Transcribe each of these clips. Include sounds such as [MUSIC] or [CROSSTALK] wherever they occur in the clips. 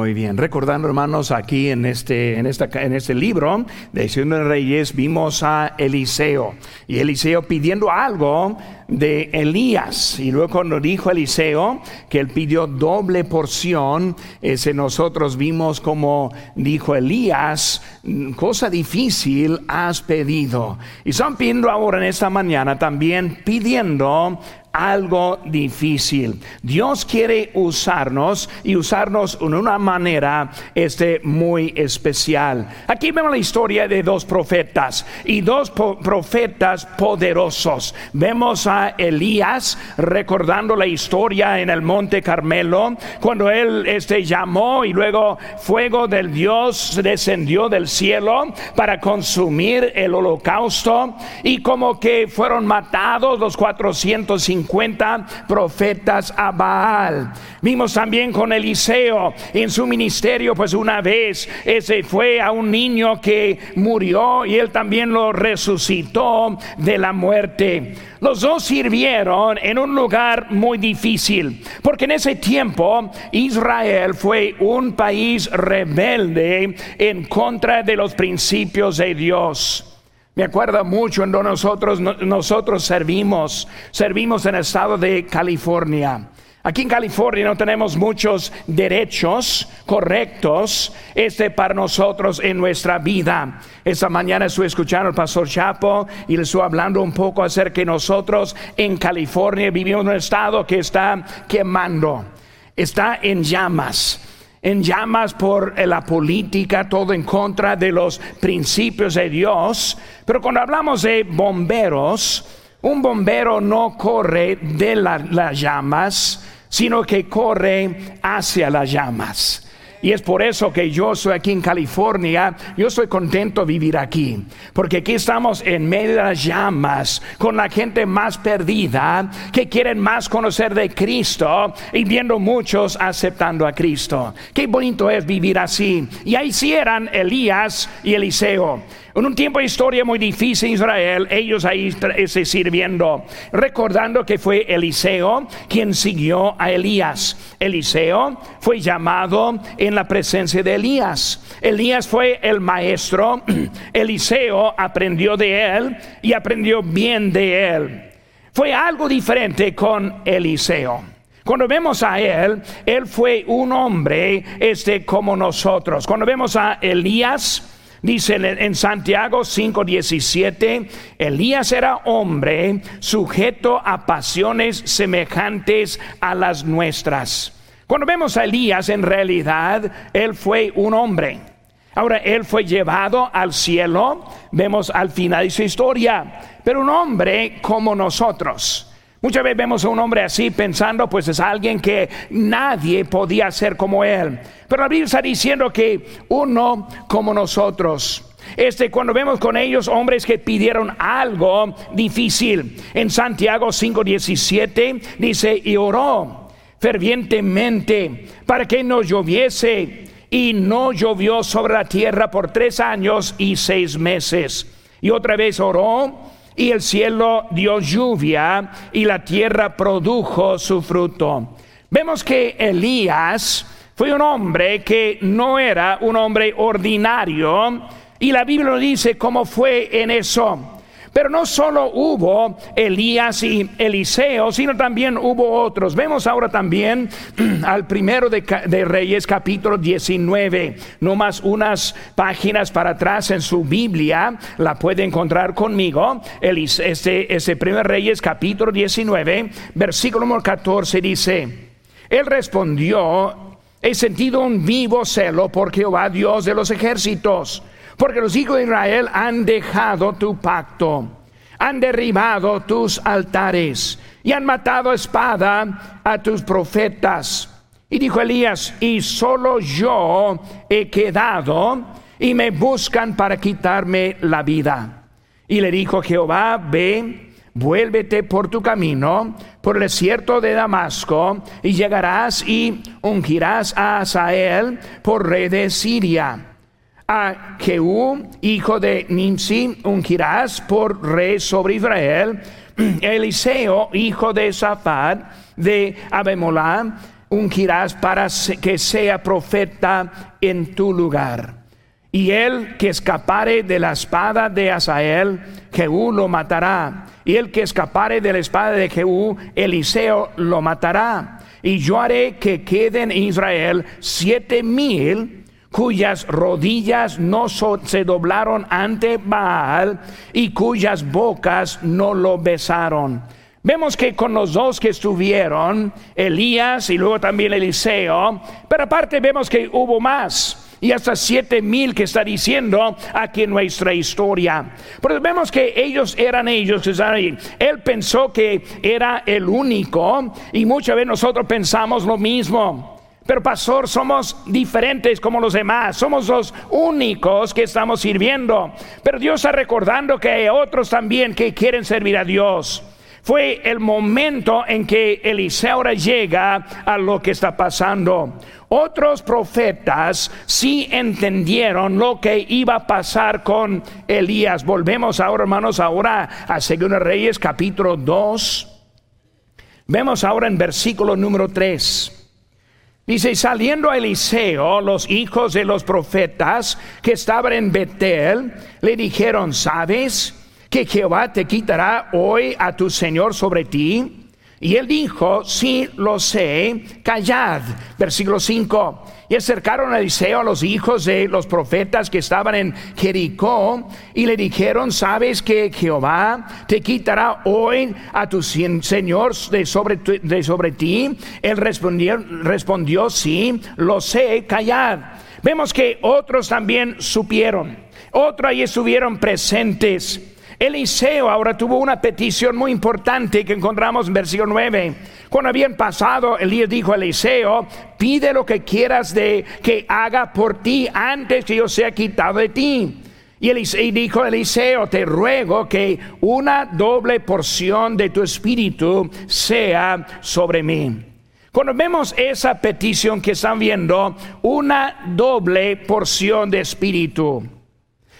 Muy bien, recordando hermanos, aquí en este, en esta, en este libro de Ciudad de Reyes vimos a Eliseo. Y Eliseo pidiendo algo de Elías. Y luego cuando dijo Eliseo que él pidió doble porción, ese nosotros vimos como dijo Elías, cosa difícil has pedido. Y son pidiendo ahora en esta mañana también pidiendo algo difícil. Dios quiere usarnos y usarnos en una manera este, muy especial. Aquí vemos la historia de dos profetas y dos profetas poderosos. Vemos a Elías recordando la historia en el monte Carmelo cuando él este, llamó y luego fuego del Dios descendió del cielo para consumir el holocausto y como que fueron matados los 450 profetas a Baal. Vimos también con Eliseo en su ministerio, pues una vez ese fue a un niño que murió y él también lo resucitó de la muerte. Los dos sirvieron en un lugar muy difícil, porque en ese tiempo Israel fue un país rebelde en contra de los principios de Dios. Me acuerdo mucho donde nosotros, nosotros servimos, servimos en el estado de California. Aquí en California no tenemos muchos derechos correctos este para nosotros en nuestra vida. Esta mañana estuve escuchando al pastor Chapo y le estuve hablando un poco acerca de nosotros en California vivimos en un estado que está quemando, está en llamas en llamas por la política, todo en contra de los principios de Dios. Pero cuando hablamos de bomberos, un bombero no corre de las llamas, sino que corre hacia las llamas. Y es por eso que yo soy aquí en California. Yo estoy contento de vivir aquí. Porque aquí estamos en medio de las llamas con la gente más perdida que quieren más conocer de Cristo y viendo muchos aceptando a Cristo. Qué bonito es vivir así. Y ahí sí eran Elías y Eliseo. En un tiempo de historia muy difícil en Israel, ellos ahí se sirviendo, recordando que fue Eliseo quien siguió a Elías. Eliseo fue llamado en la presencia de Elías. Elías fue el maestro, [CLEARS THROAT] Eliseo aprendió de él y aprendió bien de él. Fue algo diferente con Eliseo. Cuando vemos a él, él fue un hombre este como nosotros. Cuando vemos a Elías, Dice en Santiago 5:17, Elías era hombre sujeto a pasiones semejantes a las nuestras. Cuando vemos a Elías, en realidad, él fue un hombre. Ahora, él fue llevado al cielo, vemos al final de su historia, pero un hombre como nosotros. Muchas veces vemos a un hombre así pensando, pues es alguien que nadie podía ser como él. Pero la Biblia está diciendo que uno como nosotros. Este, cuando vemos con ellos hombres que pidieron algo difícil, en Santiago 5:17 dice, y oró fervientemente para que no lloviese, y no llovió sobre la tierra por tres años y seis meses. Y otra vez oró y el cielo dio lluvia y la tierra produjo su fruto. Vemos que Elías fue un hombre que no era un hombre ordinario y la Biblia dice cómo fue en eso. Pero no solo hubo Elías y Eliseo, sino también hubo otros. Vemos ahora también [CLEARS THROAT] al primero de, Reyes capítulo 19, no más unas páginas para atrás en su Biblia, la puede encontrar conmigo. Ese, ese primer Reyes capítulo 19, versículo 14 dice, él respondió, he sentido un vivo celo por Jehová Dios de los ejércitos porque los hijos de Israel han dejado tu pacto, han derribado tus altares y han matado a espada a tus profetas. Y dijo Elías, y solo yo he quedado y me buscan para quitarme la vida. Y le dijo Jehová, ve, vuélvete por tu camino, por el desierto de Damasco, y llegarás y ungirás a Asael por rey de Siria a Jehú, hijo de Nimsi, ungirás por rey sobre Israel. [CLEARS THROAT] Eliseo, hijo de Safat, de Abemolá, ungirás para que sea profeta en tu lugar. Y el que escapare de la espada de Asael, Jehú lo matará. Y el que escapare de la espada de Jehú, Eliseo lo matará. Y yo haré que queden en Israel siete mil cuyas rodillas no se doblaron ante Baal y cuyas bocas no lo besaron. Vemos que con los dos que estuvieron, Elías y luego también Eliseo, pero aparte vemos que hubo más y hasta siete mil que está diciendo aquí en nuestra historia. Pero vemos que ellos eran ellos que ahí. Él pensó que era el único y muchas veces nosotros pensamos lo mismo. Pero pastor, somos diferentes como los demás, somos los únicos que estamos sirviendo. Pero Dios está recordando que hay otros también que quieren servir a Dios fue el momento en que Eliseo llega a lo que está pasando. Otros profetas sí entendieron lo que iba a pasar con Elías. Volvemos ahora, hermanos, ahora a Segundo Reyes capítulo 2. Vemos ahora en versículo número 3. Dice, saliendo a Eliseo, los hijos de los profetas que estaban en Betel, le dijeron, ¿sabes? que Jehová te quitará hoy a tu Señor sobre ti? Y él dijo, sí lo sé, callad. Versículo 5. Y acercaron a Eliseo a los hijos de los profetas que estaban en Jericó y le dijeron, ¿sabes que Jehová te quitará hoy a tu Señor de sobre, de sobre ti? Él respondió, respondió, sí, lo sé, callad. Vemos que otros también supieron, otros ahí estuvieron presentes. Eliseo ahora tuvo una petición muy importante que encontramos en versículo 9. Cuando habían pasado, Elías dijo a Eliseo, pide lo que quieras de que haga por ti antes que yo sea quitado de ti. Y, Eliseo, dijo Eliseo, te ruego que una doble porción de tu espíritu sea sobre mí. Cuando vemos esa petición que están viendo, una doble porción de espíritu.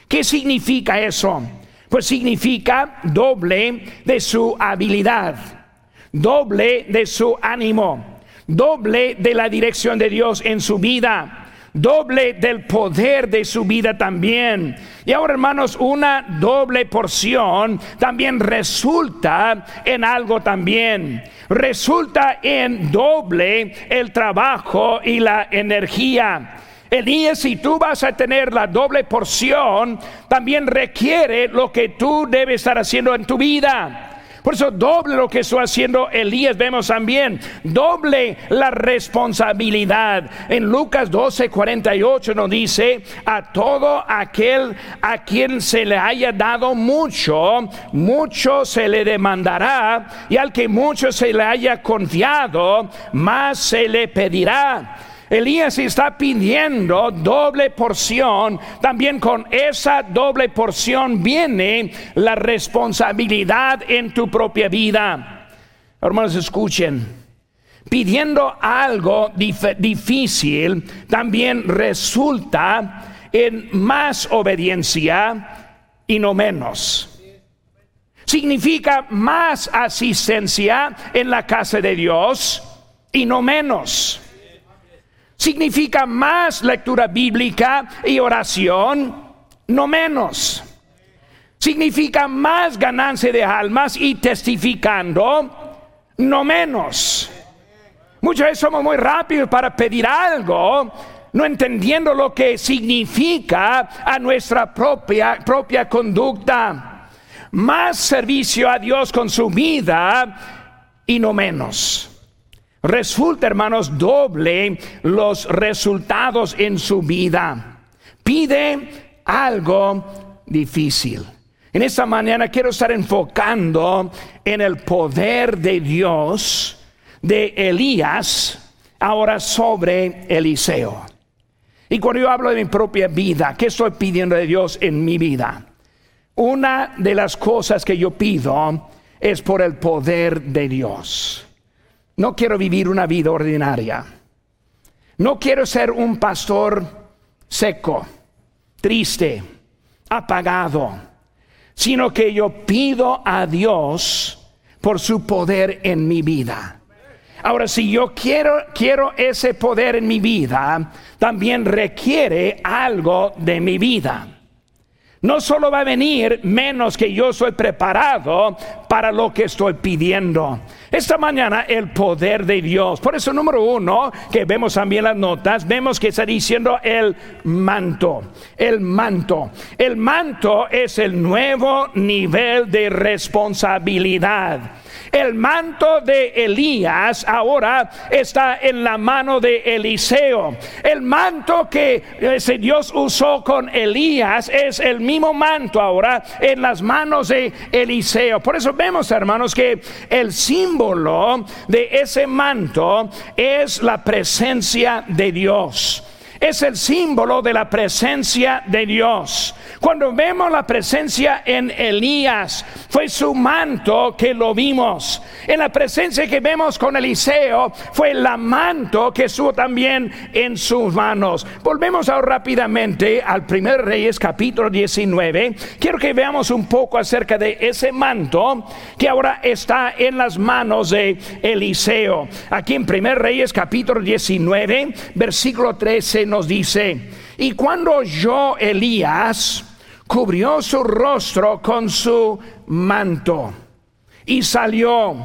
¿Qué significa eso? Pues significa doble de su habilidad, doble de su ánimo, doble de la dirección de Dios en su vida, doble del poder de su vida también. Y ahora, hermanos, una doble porción también resulta en algo también. Resulta en doble el trabajo y la energía. Elías, si tú vas a tener la doble porción, también requiere lo que tú debes estar haciendo en tu vida. Por eso doble lo que está haciendo Elías, vemos también, doble la responsabilidad. En Lucas 12, 48 nos dice, a todo aquel a quien se le haya dado mucho, mucho se le demandará, y al que mucho se le haya confiado, más se le pedirá. Elías está pidiendo doble porción. También con esa doble porción viene la responsabilidad en tu propia vida. Hermanos, escuchen. Pidiendo algo difícil también resulta en más obediencia y no menos significa más asistencia en la casa de Dios y no menos significa más lectura bíblica y oración, no menos. Significa más ganancia de almas y testificando, no menos. Muchas veces somos muy rápidos para pedir algo, no entendiendo lo que significa a nuestra propia, propia conducta. Más servicio a Dios con su vida y no menos. Resulta, hermanos, doble los resultados en su vida. Pide algo difícil. En esta mañana quiero estar enfocando en el poder de Dios de Elías ahora sobre Eliseo. Y cuando yo hablo de mi propia vida, ¿qué estoy pidiendo de Dios en mi vida? Una de las cosas que yo pido es por el poder de Dios. No quiero vivir una vida ordinaria. No quiero ser un pastor seco, triste, apagado, sino que yo pido a Dios por su poder en mi vida. Ahora, si yo quiero, quiero ese poder en mi vida, también requiere algo de mi vida. No solo va a venir menos que yo soy preparado para lo que estoy pidiendo. Esta mañana el poder de Dios. Por eso número uno, que vemos también las notas, vemos que está diciendo el manto. El manto. El manto es el nuevo nivel de responsabilidad. El manto de Elías ahora está en la mano de Eliseo. El manto que ese Dios usó con Elías es el mismo manto ahora en las manos de Eliseo. Por eso vemos, hermanos, que el símbolo de ese manto es la presencia de Dios es el símbolo de la presencia de Dios. Cuando vemos la presencia en Elías, fue su manto que lo vimos. En la presencia que vemos con Eliseo, fue el manto que estuvo también en sus manos. Volvemos ahora rápidamente al primer Reyes capítulo 19. Quiero que veamos un poco acerca de ese manto que ahora está en las manos de Eliseo. Aquí en primer Reyes capítulo 19, versículo 13 nos dice, y cuando oyó Elías, cubrió su rostro con su manto y salió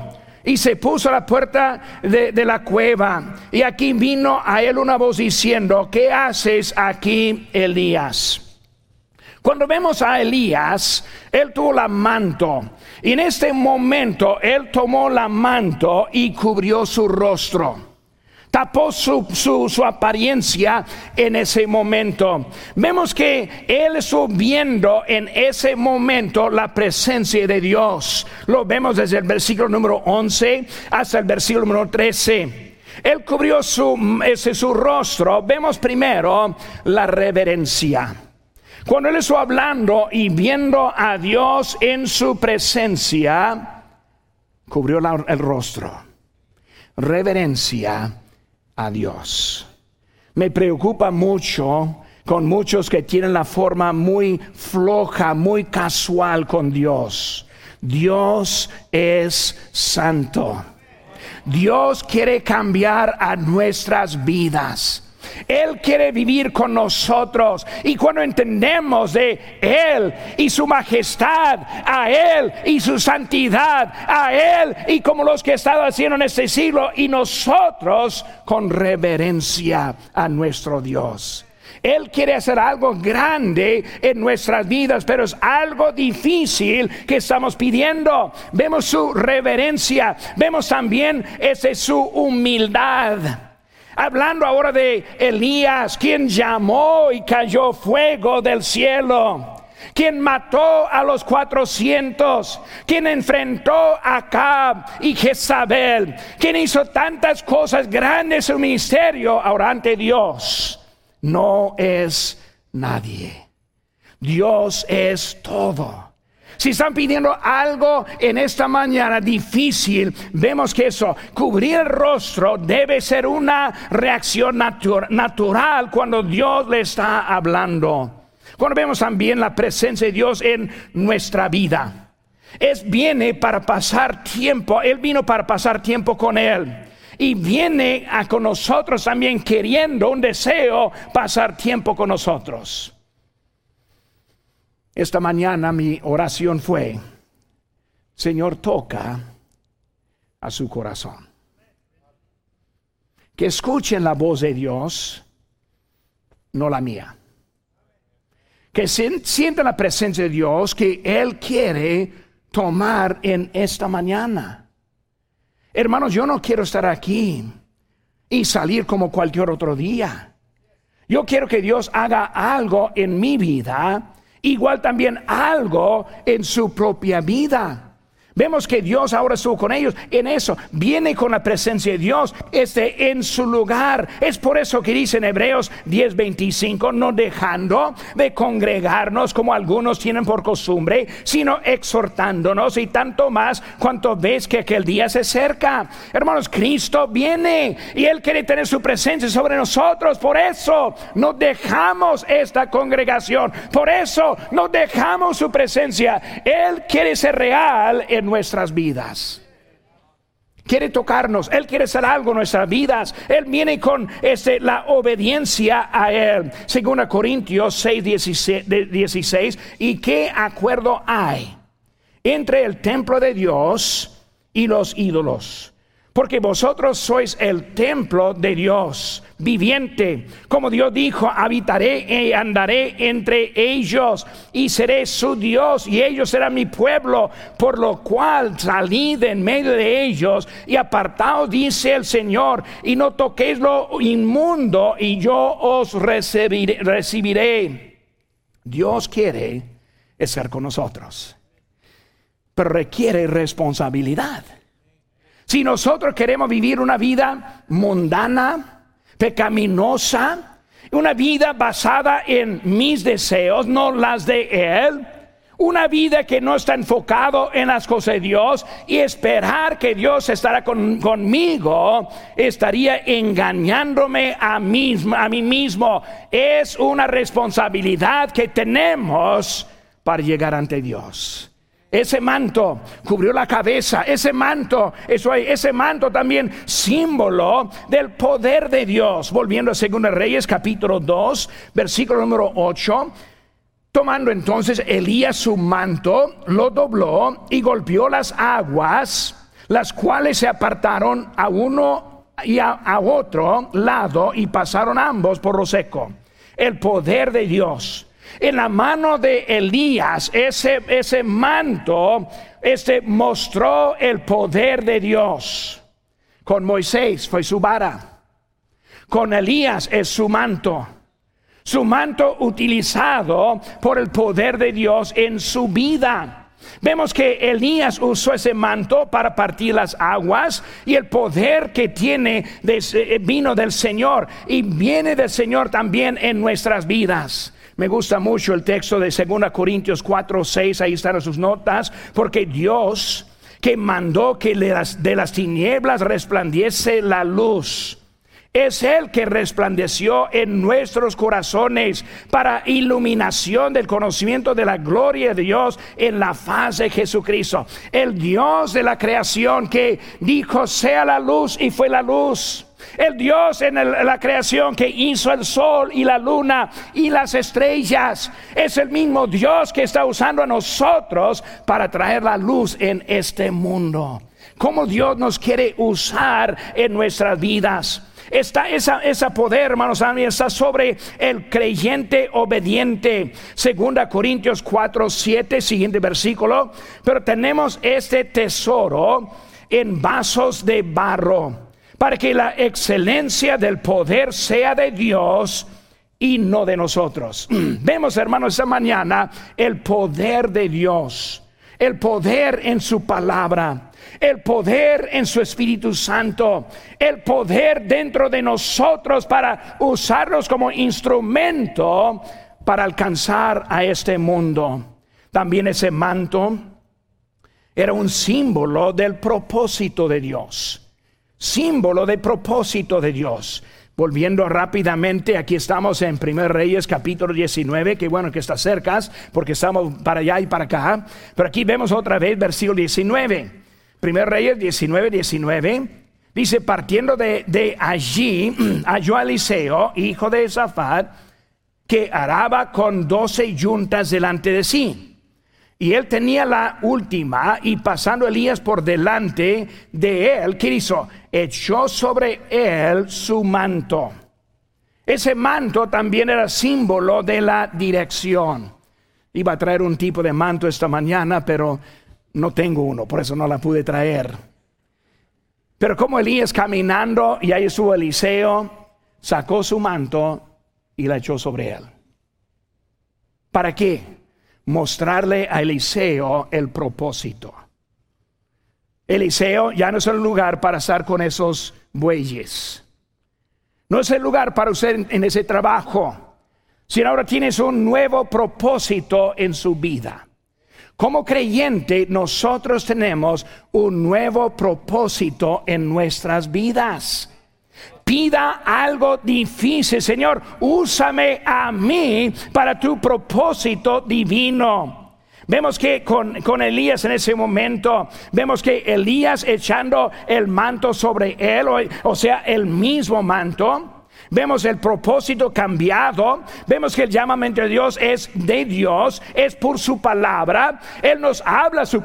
y se puso a la puerta de, de, la cueva. Y aquí vino a él una voz diciendo, ¿qué haces aquí, Elías? Cuando vemos a Elías, él tuvo la manto. Y en este momento, él tomó la manto y cubrió su rostro tapó su, su, apariencia en ese momento. Vemos que él estuvo viendo en ese momento la presencia de Dios. Lo vemos desde el versículo número 11 hasta el versículo número 13. Él cubrió su, ese, su rostro. Vemos primero la reverencia. Cuando él estuvo hablando y viendo a Dios en su presencia, cubrió el rostro. Reverencia a Dios. Me preocupa mucho con muchos que tienen la forma muy floja, muy casual con Dios. Dios es santo. Dios quiere cambiar a nuestras vidas. Él quiere vivir con nosotros. Y cuando entendemos de Él y su majestad, a Él y su santidad, a Él y como los que estado haciendo en este siglo, y nosotros con reverencia a nuestro Dios. Él quiere hacer algo grande en nuestras vidas, pero es algo difícil que estamos pidiendo. Vemos su reverencia, vemos también ese su humildad. Hablando ahora de Elías, quien llamó y cayó fuego del cielo quien mató a los cuatrocientos, quien enfrentó a Cab y Jezabel, quien hizo tantas cosas grandes en su ministerio, ahora ante Dios, no es nadie. Dios es todo. Si están pidiendo algo en esta mañana difícil, vemos que eso, cubrir el rostro debe ser una reacción natural cuando Dios le está hablando. Cuando vemos también la presencia de Dios en nuestra vida. Es viene para pasar tiempo, Él vino para pasar tiempo con Él. Y viene a con nosotros también queriendo un deseo pasar tiempo con nosotros. Esta mañana mi oración fue, Señor, toca a su corazón. Que escuchen la voz de Dios, no la mía. Que sientan la presencia de Dios que Él quiere tomar en esta mañana. Hermanos, yo no quiero estar aquí y salir como cualquier otro día. Yo quiero que Dios haga algo en mi vida igual también algo en su propia vida. Vemos que Dios ahora estuvo con ellos en eso. Viene con la presencia de Dios, este en su lugar. Es por eso que dice en Hebreos 10:25, no dejando de congregarnos como algunos tienen por costumbre, sino exhortándonos y tanto más cuanto ves que aquel día se acerca. Hermanos, Cristo viene y Él quiere tener su presencia sobre nosotros. Por eso no dejamos esta congregación. Por eso no dejamos su presencia. Él quiere ser real en nuestras vidas. quiere tocarnos, Él quiere hacer algo en nuestras vidas. Él viene con este, la obediencia a Él. Según Corintios 6, 16, ¿Y qué acuerdo hay entre el templo de Dios y los ídolos? Porque vosotros sois el templo de Dios viviente. Como Dios dijo, habitaré y andaré entre ellos y seré su Dios y ellos serán mi pueblo. Por lo cual salid en medio de ellos y apartaos, dice el Señor, y no toquéis lo inmundo y yo os recibiré. recibiré. Dios quiere estar con nosotros, pero requiere responsabilidad. Si nosotros queremos vivir una vida mundana, pecaminosa, una vida basada en mis deseos, no las de Él, una vida que no está enfocado en las cosas de Dios y esperar que Dios estará conmigo, estaría engañándome a mí, a mí mismo. Es una responsabilidad que tenemos para llegar ante Dios. Ese manto cubrió la cabeza, ese manto, eso, ese manto también símbolo del poder de Dios. Volviendo a 2 Reyes capítulo 2, versículo número 8. Tomando entonces Elías su manto, lo dobló y golpeó las aguas, las cuales se apartaron a uno y a, a otro lado y pasaron ambos por lo seco. El poder de Dios en la mano de Elías, ese, ese manto, este mostró el poder de Dios. Con Moisés fue su vara. Con Elías es su manto. Su manto utilizado por el poder de Dios en su vida. Vemos que Elías usó ese manto para partir las aguas y el poder que tiene eh, vino del Señor y viene del Señor también en nuestras vidas. Me gusta mucho el texto de 2 Corintios 4, 6, ahí están sus notas, porque Dios que mandó que de las tinieblas resplandiese la luz. Es el que resplandeció en nuestros corazones para iluminación del conocimiento de la gloria de Dios en la faz de Jesucristo. El Dios de la creación que dijo sea la luz y fue la luz. El Dios en la creación que hizo el sol y la luna y las estrellas es el mismo Dios que está usando a nosotros para traer la luz en este mundo. Como Dios nos quiere usar en nuestras vidas. Está esa, esa poder, hermanos, está sobre el creyente obediente. Segunda Corintios 4, 7, siguiente versículo. Pero tenemos este tesoro en vasos de barro para que la excelencia del poder sea de Dios y no de nosotros. [CLEARS THROAT] Vemos, hermanos, esta mañana el poder de Dios, el poder en su palabra, el poder en su Espíritu Santo, el poder dentro de nosotros para usarlos como instrumento para alcanzar a este mundo. También ese manto era un símbolo del propósito de Dios símbolo de propósito de Dios. Volviendo rápidamente, aquí estamos en 1 Reyes capítulo 19, que bueno que está cerca, porque estamos para allá y para acá. Pero aquí vemos otra vez versículo 19. 1 Reyes 19, 19. Dice, partiendo de, de allí, [CLEARS THROAT] halló a Eliseo, hijo de Zafat, que araba con doce yuntas delante de sí y él tenía la última y pasando Elías por delante de él, ¿qué hizo? Echó sobre él su manto. Ese manto también era símbolo de la dirección. Iba a traer un tipo de manto esta mañana, pero no tengo uno, por eso no la pude traer. Pero como Elías caminando y ahí estuvo Eliseo, sacó su manto y la echó sobre él. ¿Para qué? Mostrarle a Eliseo el propósito. Eliseo ya no es el lugar para estar con esos bueyes. No es el lugar para usted en ese trabajo, sino ahora tienes un nuevo propósito en su vida. Como creyente, nosotros tenemos un nuevo propósito en nuestras vidas pida algo difícil, Señor, úsame a mí para tu propósito divino. Vemos que con, con, Elías en ese momento, vemos que Elías echando el manto sobre él, o, o sea, el mismo manto, Vemos el propósito cambiado. Vemos que el llamamiento de Dios es de Dios, es por su palabra. Él nos habla su,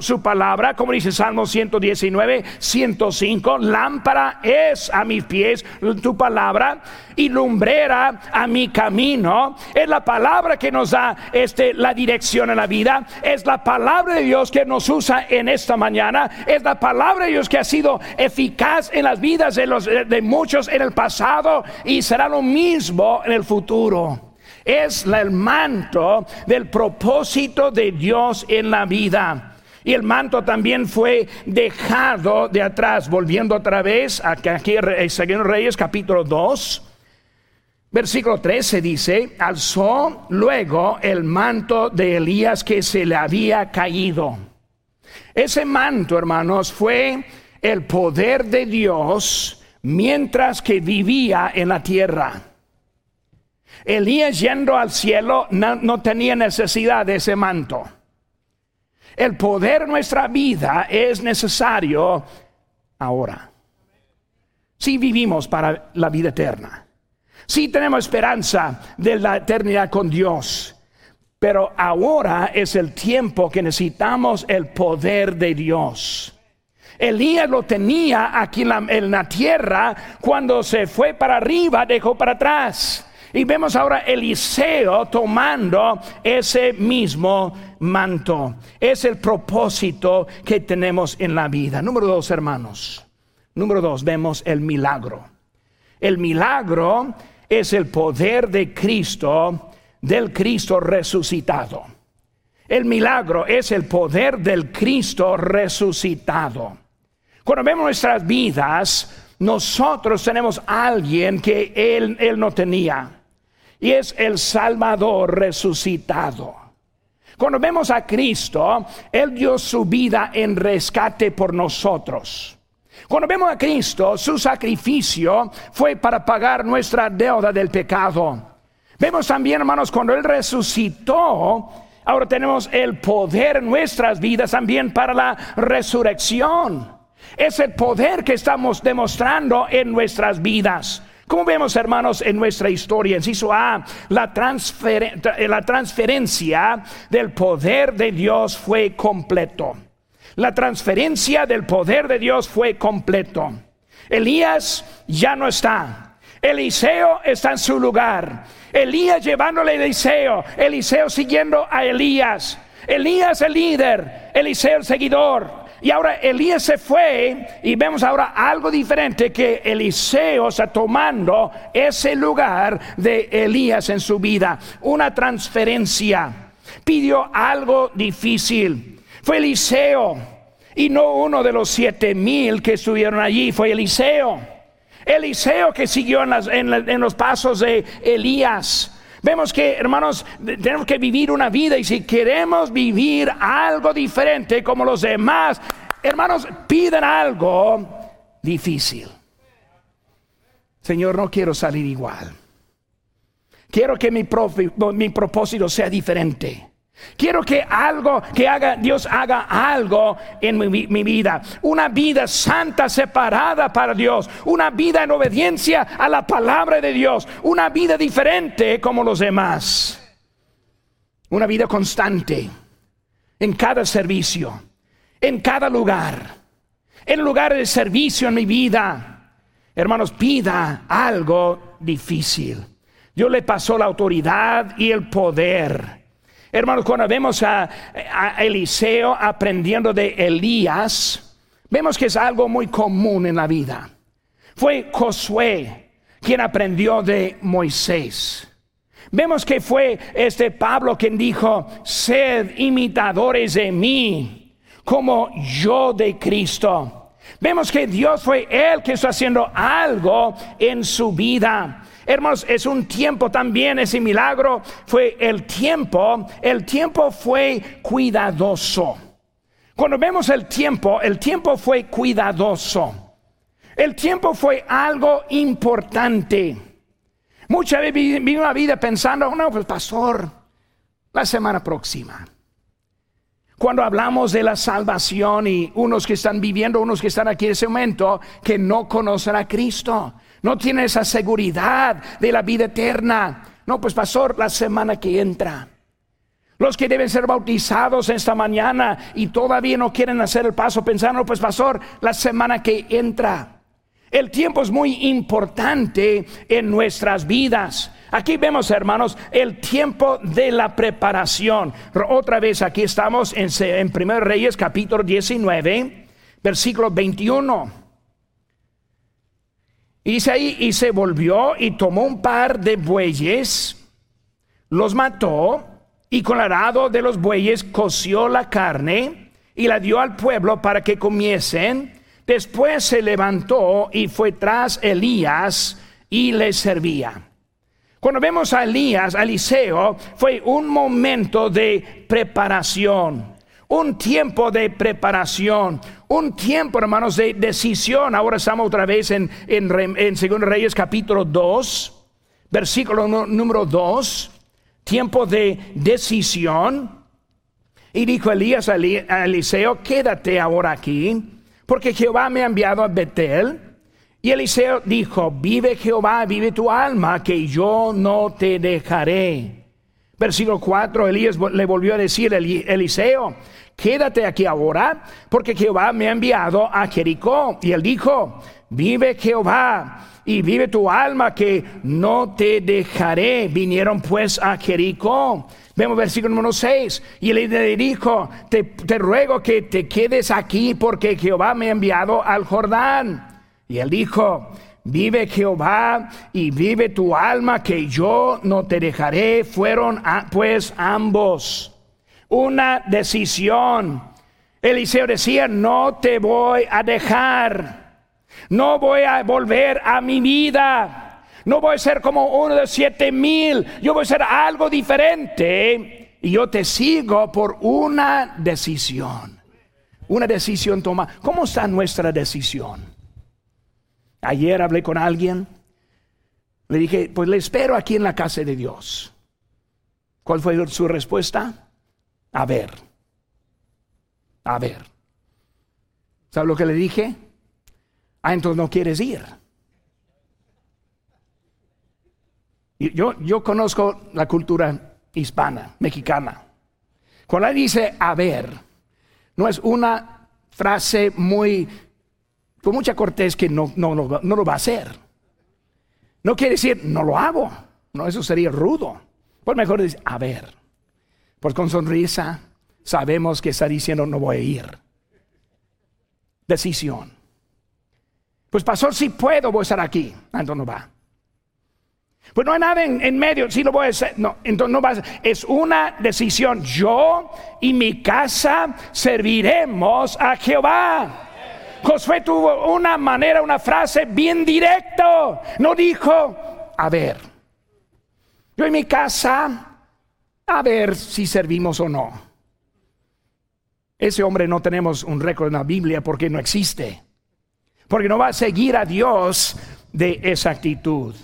su palabra, como dice Salmo 119, 105. Lámpara es a mis pies tu palabra y lumbrera a mi camino. Es la palabra que nos da este, la dirección en la vida. Es la palabra de Dios que nos usa en esta mañana. Es la palabra de Dios que ha sido eficaz en las vidas de, los, de muchos en el pasado y será lo mismo en el futuro. Es el manto del propósito de Dios en la vida. Y el manto también fue dejado de atrás, volviendo otra vez aquí, aquí en Reyes capítulo 2. Versículo 13 dice, alzó luego el manto de Elías que se le había caído. Ese manto, hermanos, fue el poder de Dios mientras que vivía en la tierra. Elías yendo al cielo no, tenía necesidad de ese manto. El poder de nuestra vida es necesario ahora. Si vivimos para la vida eterna. Si tenemos esperanza de la eternidad con Dios. Pero ahora es el tiempo que necesitamos el poder de Dios. Elías lo tenía aquí en la, tierra, cuando se fue para arriba dejó para atrás. Y vemos ahora Eliseo tomando ese mismo manto. Es el propósito que tenemos en la vida. Número dos, hermanos. Número dos, vemos el milagro. El milagro es el poder de Cristo, del Cristo resucitado. El milagro es el poder del Cristo resucitado. Cuando vemos nuestras vidas, nosotros tenemos a alguien que él, él no tenía. Y es el Salvador resucitado. Cuando vemos a Cristo, Él dio su vida en rescate por nosotros. Cuando vemos a Cristo, su sacrificio fue para pagar nuestra deuda del pecado. Vemos también, hermanos, cuando Él resucitó, ahora tenemos el poder en nuestras vidas también para la resurrección. Es el poder que estamos demostrando en nuestras vidas. Como vemos, hermanos, en nuestra historia, inciso A, la, la transferencia del poder de Dios fue completo. La transferencia del poder de Dios fue completo. Elías ya no está. Eliseo está en su lugar. Elías llevándole a Eliseo. Eliseo siguiendo a Elías. Elías el líder. Eliseo el seguidor. Y ahora Elías se fue y vemos ahora algo diferente que Eliseo está tomando ese lugar de Elías en su vida. Una transferencia. Pidió algo difícil. Fue Eliseo y no uno de los siete mil que estuvieron allí. Fue Eliseo. Eliseo que siguió en, en los pasos de Elías. Vemos que, hermanos, tenemos que vivir una vida y si queremos vivir algo diferente como los demás, hermanos, piden algo difícil. Señor, no quiero salir igual. Quiero que mi, mi propósito sea diferente. Quiero que algo, que haga, Dios haga algo en mi, vida. Una vida santa, separada para Dios. Una vida en obediencia a la palabra de Dios. Una vida diferente como los demás. Una vida constante en cada servicio, en cada lugar, en lugar de servicio en mi vida. Hermanos, pida algo difícil. Dios le pasó la autoridad y el poder Hermanos, cuando vemos a, Eliseo aprendiendo de Elías, vemos que es algo muy común en la vida. Fue Josué quien aprendió de Moisés. Vemos que fue este Pablo quien dijo, sed imitadores de mí, como yo de Cristo. Vemos que Dios fue Él que está haciendo algo en su vida. Hermanos, es un tiempo también, ese milagro fue el tiempo, el tiempo fue cuidadoso. Cuando vemos el tiempo, el tiempo fue cuidadoso. El tiempo fue algo importante. Muchas veces viví una vida pensando, no, pues pastor, la semana próxima. Cuando hablamos de la salvación y unos que están viviendo, unos que están aquí en ese momento, que no conocen a Cristo, no tienen esa seguridad de la vida eterna. No, pues pastor, la semana que entra. Los que deben ser bautizados esta mañana y todavía no quieren hacer el paso pensando, pues pastor, la semana que entra. El tiempo es muy importante en nuestras vidas. Aquí vemos, hermanos, el tiempo de la preparación. Otra vez aquí estamos en, en 1 Reyes capítulo 19, versículo 21. Y y se volvió y tomó un par de bueyes, los mató y con el arado de los bueyes coció la carne y la dio al pueblo para que comiesen. Después se levantó y fue tras Elías y le servía. Cuando vemos a Elías, a Eliseo, fue un momento de preparación, un tiempo de preparación, un tiempo, hermanos, de decisión. Ahora estamos otra vez en, en, en 2 Reyes capítulo 2, versículo número 2 tiempo de decisión. Y dijo Elías a Eliseo, quédate ahora aquí, porque Jehová me ha enviado a Betel. Y Eliseo dijo, vive Jehová, vive tu alma, que yo no te dejaré. Versículo 4, Elías le volvió a decir, Eliseo, quédate aquí ahora, porque Jehová me ha enviado a Jericó. Y él dijo, vive Jehová y vive tu alma que no te dejaré. Vinieron pues a Jericó. Vemos versículo número 6. Y le dijo, te, te ruego que te quedes aquí porque Jehová me ha enviado al Jordán. Y él dijo, vive Jehová y vive tu alma que yo no te dejaré. Fueron pues ambos. Una decisión. Eliseo decía, no te voy a dejar. No voy a volver a mi vida. No voy a ser como uno de siete mil. Yo voy a ser algo diferente. Y yo te sigo por una decisión. Una decisión toma. ¿Cómo está nuestra decisión? Ayer hablé con alguien. Le dije, pues le espero aquí en la casa de Dios. ¿Cuál fue su respuesta? A ver. A ver. ¿Sabe lo que le dije? Ah, entonces no quieres ir. Yo, yo conozco la cultura hispana, mexicana. Cuando dice a ver, no es una frase muy, con mucha cortés que no, no, no, no lo va a hacer. No quiere decir no lo hago. No, eso sería rudo. Pues mejor decir a ver. Pues con sonrisa sabemos que está diciendo no voy a ir. Decisión. Pues pastor, si puedo, voy a estar aquí. Ah, entonces no va. Pues no hay nada en, medio, si lo voy a hacer. No, entonces no va. Es una decisión. Yo y mi casa serviremos a Jehová. Josué tuvo una manera, una frase bien directo. No dijo, a ver, yo y mi casa, a ver si servimos o no. Ese hombre no tenemos un récord en la Biblia porque no existe. Porque no va a seguir a Dios de esa actitud.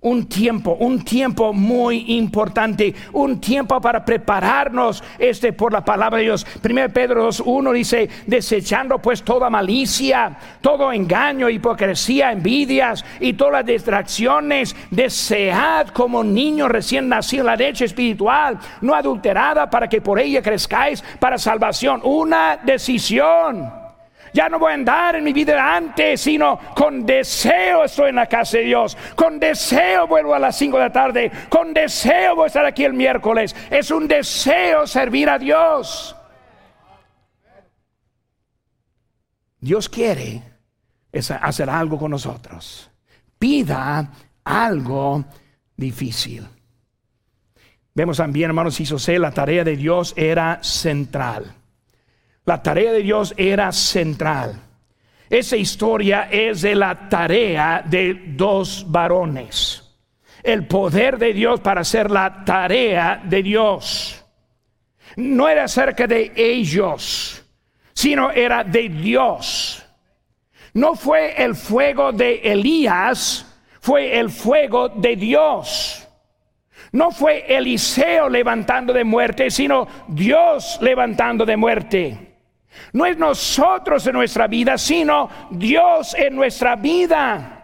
Un tiempo, un tiempo muy importante, un tiempo para prepararnos este por la palabra de Dios. 1 Pedro 2.1 dice, desechando pues toda malicia, todo engaño, hipocresía, envidias y todas las distracciones, desead como niño recién nacido la leche espiritual, no adulterada, para que por ella crezcáis para salvación. Una decisión. Ya no voy a andar en mi vida antes, sino con deseo estoy en la casa de Dios. Con deseo vuelvo a las 5 de la tarde. Con deseo voy a estar aquí el miércoles. Es un deseo servir a Dios. Dios quiere hacer algo con nosotros. Pida algo difícil. Vemos también, hermanos, José, la tarea de Dios era central. La tarea de Dios era central. Esa historia es de la tarea de dos varones. El poder de Dios para hacer la tarea de Dios. No era acerca de ellos, sino era de Dios. No fue el fuego de Elías, fue el fuego de Dios. No fue Eliseo levantando de muerte, sino Dios levantando de muerte. No es nosotros en nuestra vida, sino Dios en nuestra vida.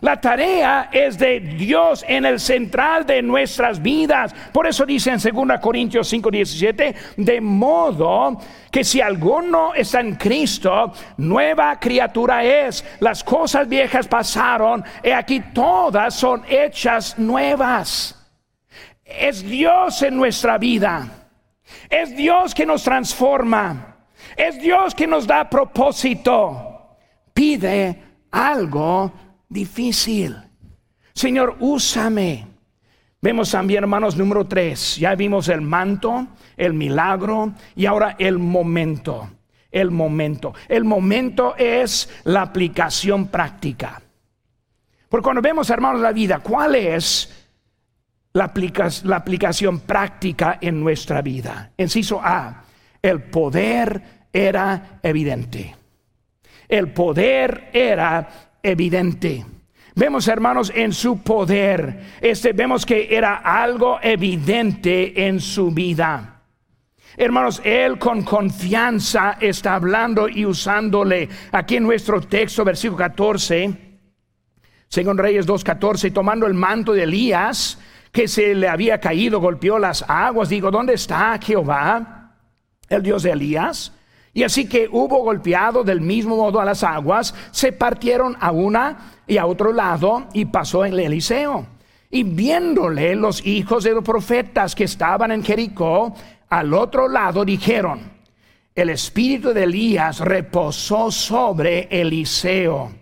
La tarea es de Dios en el central de nuestras vidas. Por eso dice en 2 Corintios 5:17, de modo que si alguno está en Cristo, nueva criatura es. Las cosas viejas pasaron y aquí todas son hechas nuevas. Es Dios en nuestra vida. Es Dios que nos transforma. Es Dios que nos da propósito. Pide algo difícil. Señor, úsame. Vemos también, hermanos, número tres. Ya vimos el manto, el milagro y ahora el momento. El momento. El momento es la aplicación práctica. Porque cuando vemos, hermanos, la vida, ¿cuál es la, la aplicación práctica en nuestra vida? Enciso A, el poder era evidente. El poder era evidente. Vemos, hermanos, en su poder. Este vemos que era algo evidente en su vida. Hermanos, Él con confianza está hablando y usándole. Aquí en nuestro texto, versículo 14, según Reyes 2.14, tomando el manto de Elías, que se le había caído, golpeó las aguas. Digo, ¿dónde está Jehová, el Dios de Elías? Y así que hubo golpeado del mismo modo a las aguas, se partieron a una y a otro lado y pasó el Eliseo. Y viéndole los hijos de los profetas que estaban en Jericó, al otro lado dijeron, el espíritu de Elías reposó sobre Eliseo.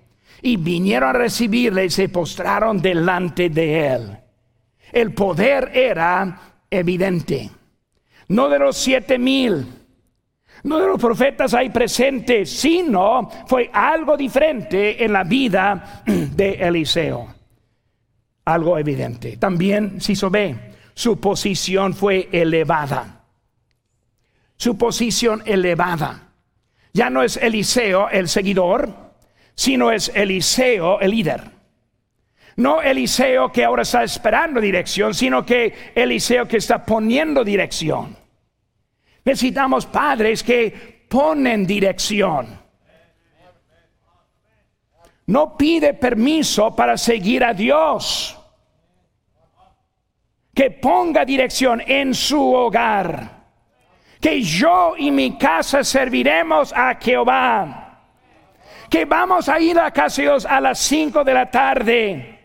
Y vinieron a recibirle y se postraron delante de él. El poder era evidente. No de los siete mil, no de los profetas ahí presentes, sino fue algo diferente en la vida [CLEARS THROAT] de Eliseo. Algo evidente. También, si ve, su posición fue elevada. Su posición elevada. Ya no es Eliseo el seguidor, sino es Eliseo el líder. No Eliseo que ahora está esperando dirección, sino que Eliseo que está poniendo dirección. Necesitamos padres que ponen dirección. No pide permiso para seguir a Dios. Que ponga dirección en su hogar. Que yo y mi casa serviremos a Jehová. Que vamos a ir a casa a las 5 de la tarde.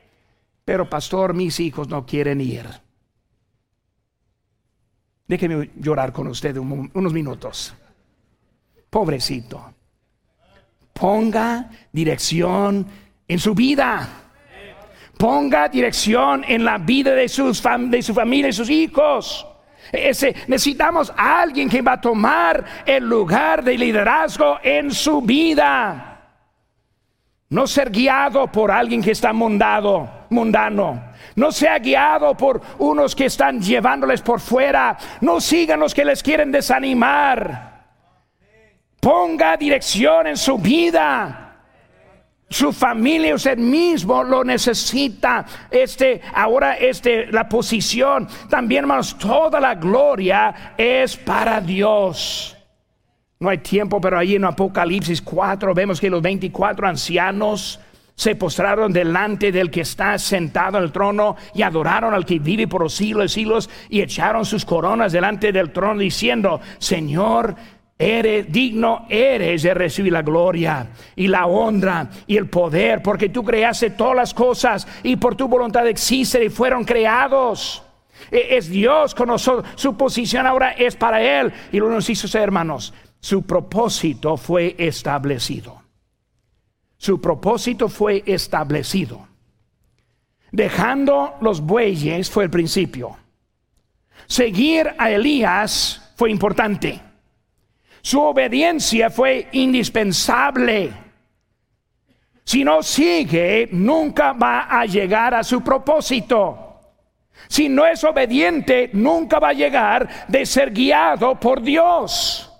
Pero pastor, mis hijos no quieren ir. Déjeme llorar con usted unos minutos. Pobrecito. Ponga dirección en su vida. Ponga dirección en la vida de, sus de su familia y sus hijos. Ese, necesitamos a alguien que va a tomar el lugar de liderazgo en su vida. No ser guiado por alguien que está mundado, mundano. No sea guiado por unos que están llevándoles por fuera. No sigan los que les quieren desanimar. Ponga dirección en su vida. Su familia, usted mismo lo necesita. Este, ahora, este, la posición. También, hermanos, toda la gloria es para Dios. No hay tiempo, pero ahí en Apocalipsis 4 vemos que los 24 ancianos se postraron delante del que está sentado en el trono y adoraron al que vive por los siglos de siglos y echaron sus coronas delante del trono diciendo, Señor, eres digno, eres de recibir la gloria y la honra y el poder, porque tú creaste todas las cosas y por tu voluntad existen y fueron creados. E-, es Dios con nosotros, su posición ahora es para Él y lo nos hizo ser hermanos su propósito fue establecido. Su propósito fue establecido. Dejando los bueyes fue el principio. Seguir a Elías fue importante. Su obediencia fue indispensable. Si no sigue, nunca va a llegar a su propósito. Si no es obediente, nunca va a llegar de ser guiado por Dios.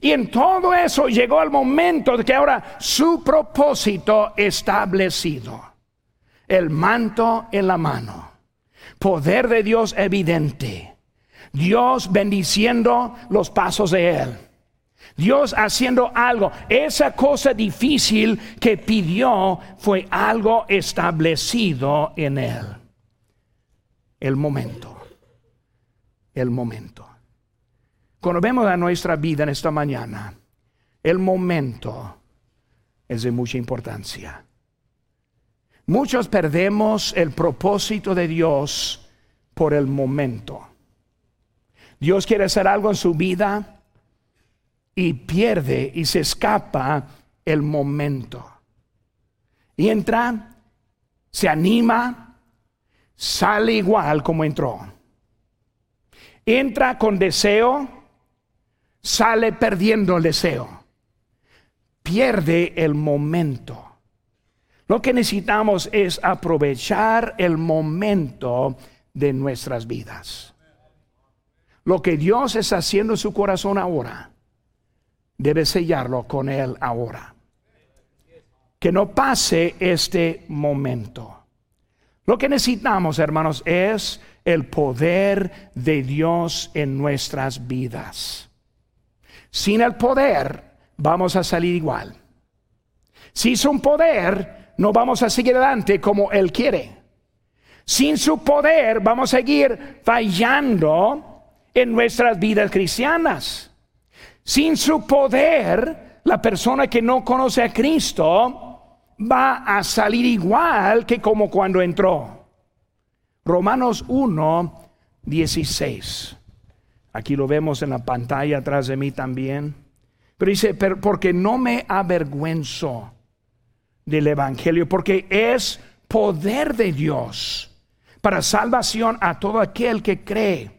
Y en todo eso llegó el momento de que ahora su propósito establecido. El manto en la mano. Poder de Dios evidente. Dios bendiciendo los pasos de Él. Dios haciendo algo. Esa cosa difícil que pidió fue algo establecido en Él. El momento. El momento. Cuando vemos a nuestra vida en esta mañana, el momento es de mucha importancia. Muchos perdemos el propósito de Dios por el momento. Dios quiere hacer algo en su vida y pierde y se escapa el momento. Y entra, se anima, sale igual como entró. Entra con deseo, sale perdiendo el deseo. Pierde el momento. Lo que necesitamos es aprovechar el momento de nuestras vidas. Lo que Dios está haciendo en su corazón ahora, debe sellarlo con Él ahora. Que no pase este momento. Lo que necesitamos, hermanos, es el poder de Dios en nuestras vidas. Sin el poder, vamos a salir igual. Si es un poder, no vamos a seguir adelante como Él quiere. Sin su poder vamos a seguir fallando en nuestras vidas cristianas. Sin su poder, la persona que no conoce a Cristo va a salir igual que como cuando entró. Romanos 1, 16. Aquí lo vemos en la pantalla atrás de mí también. Pero dice, porque no me avergüenzo del Evangelio, porque es poder de Dios para salvación a todo aquel que cree,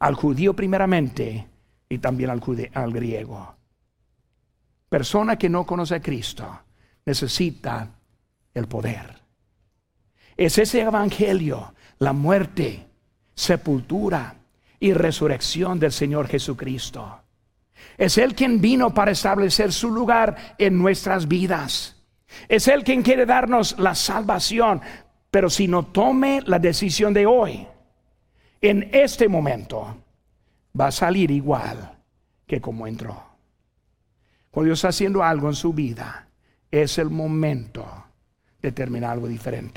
al judío primeramente y también al, al griego. Persona que no conoce a Cristo necesita el poder. Es ese Evangelio, la muerte, sepultura y resurrección del Señor Jesucristo. Es Él quien vino para establecer su lugar en nuestras vidas. Es Él quien quiere darnos la salvación. Pero si no tome la decisión de hoy, en este momento, va a salir igual que como entró. Cuando Dios está haciendo algo en su vida, es el momento de terminar algo diferente.